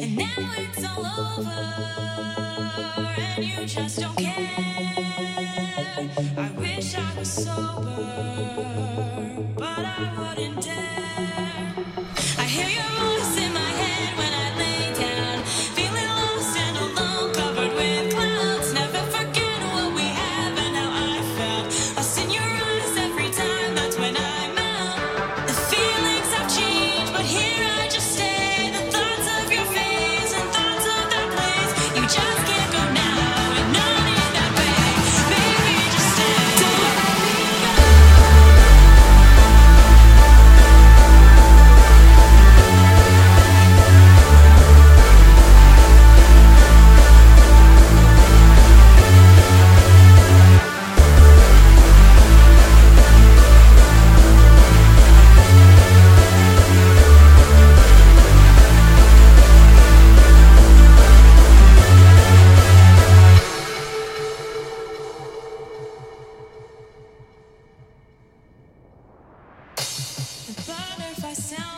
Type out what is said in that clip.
I wish I was sober.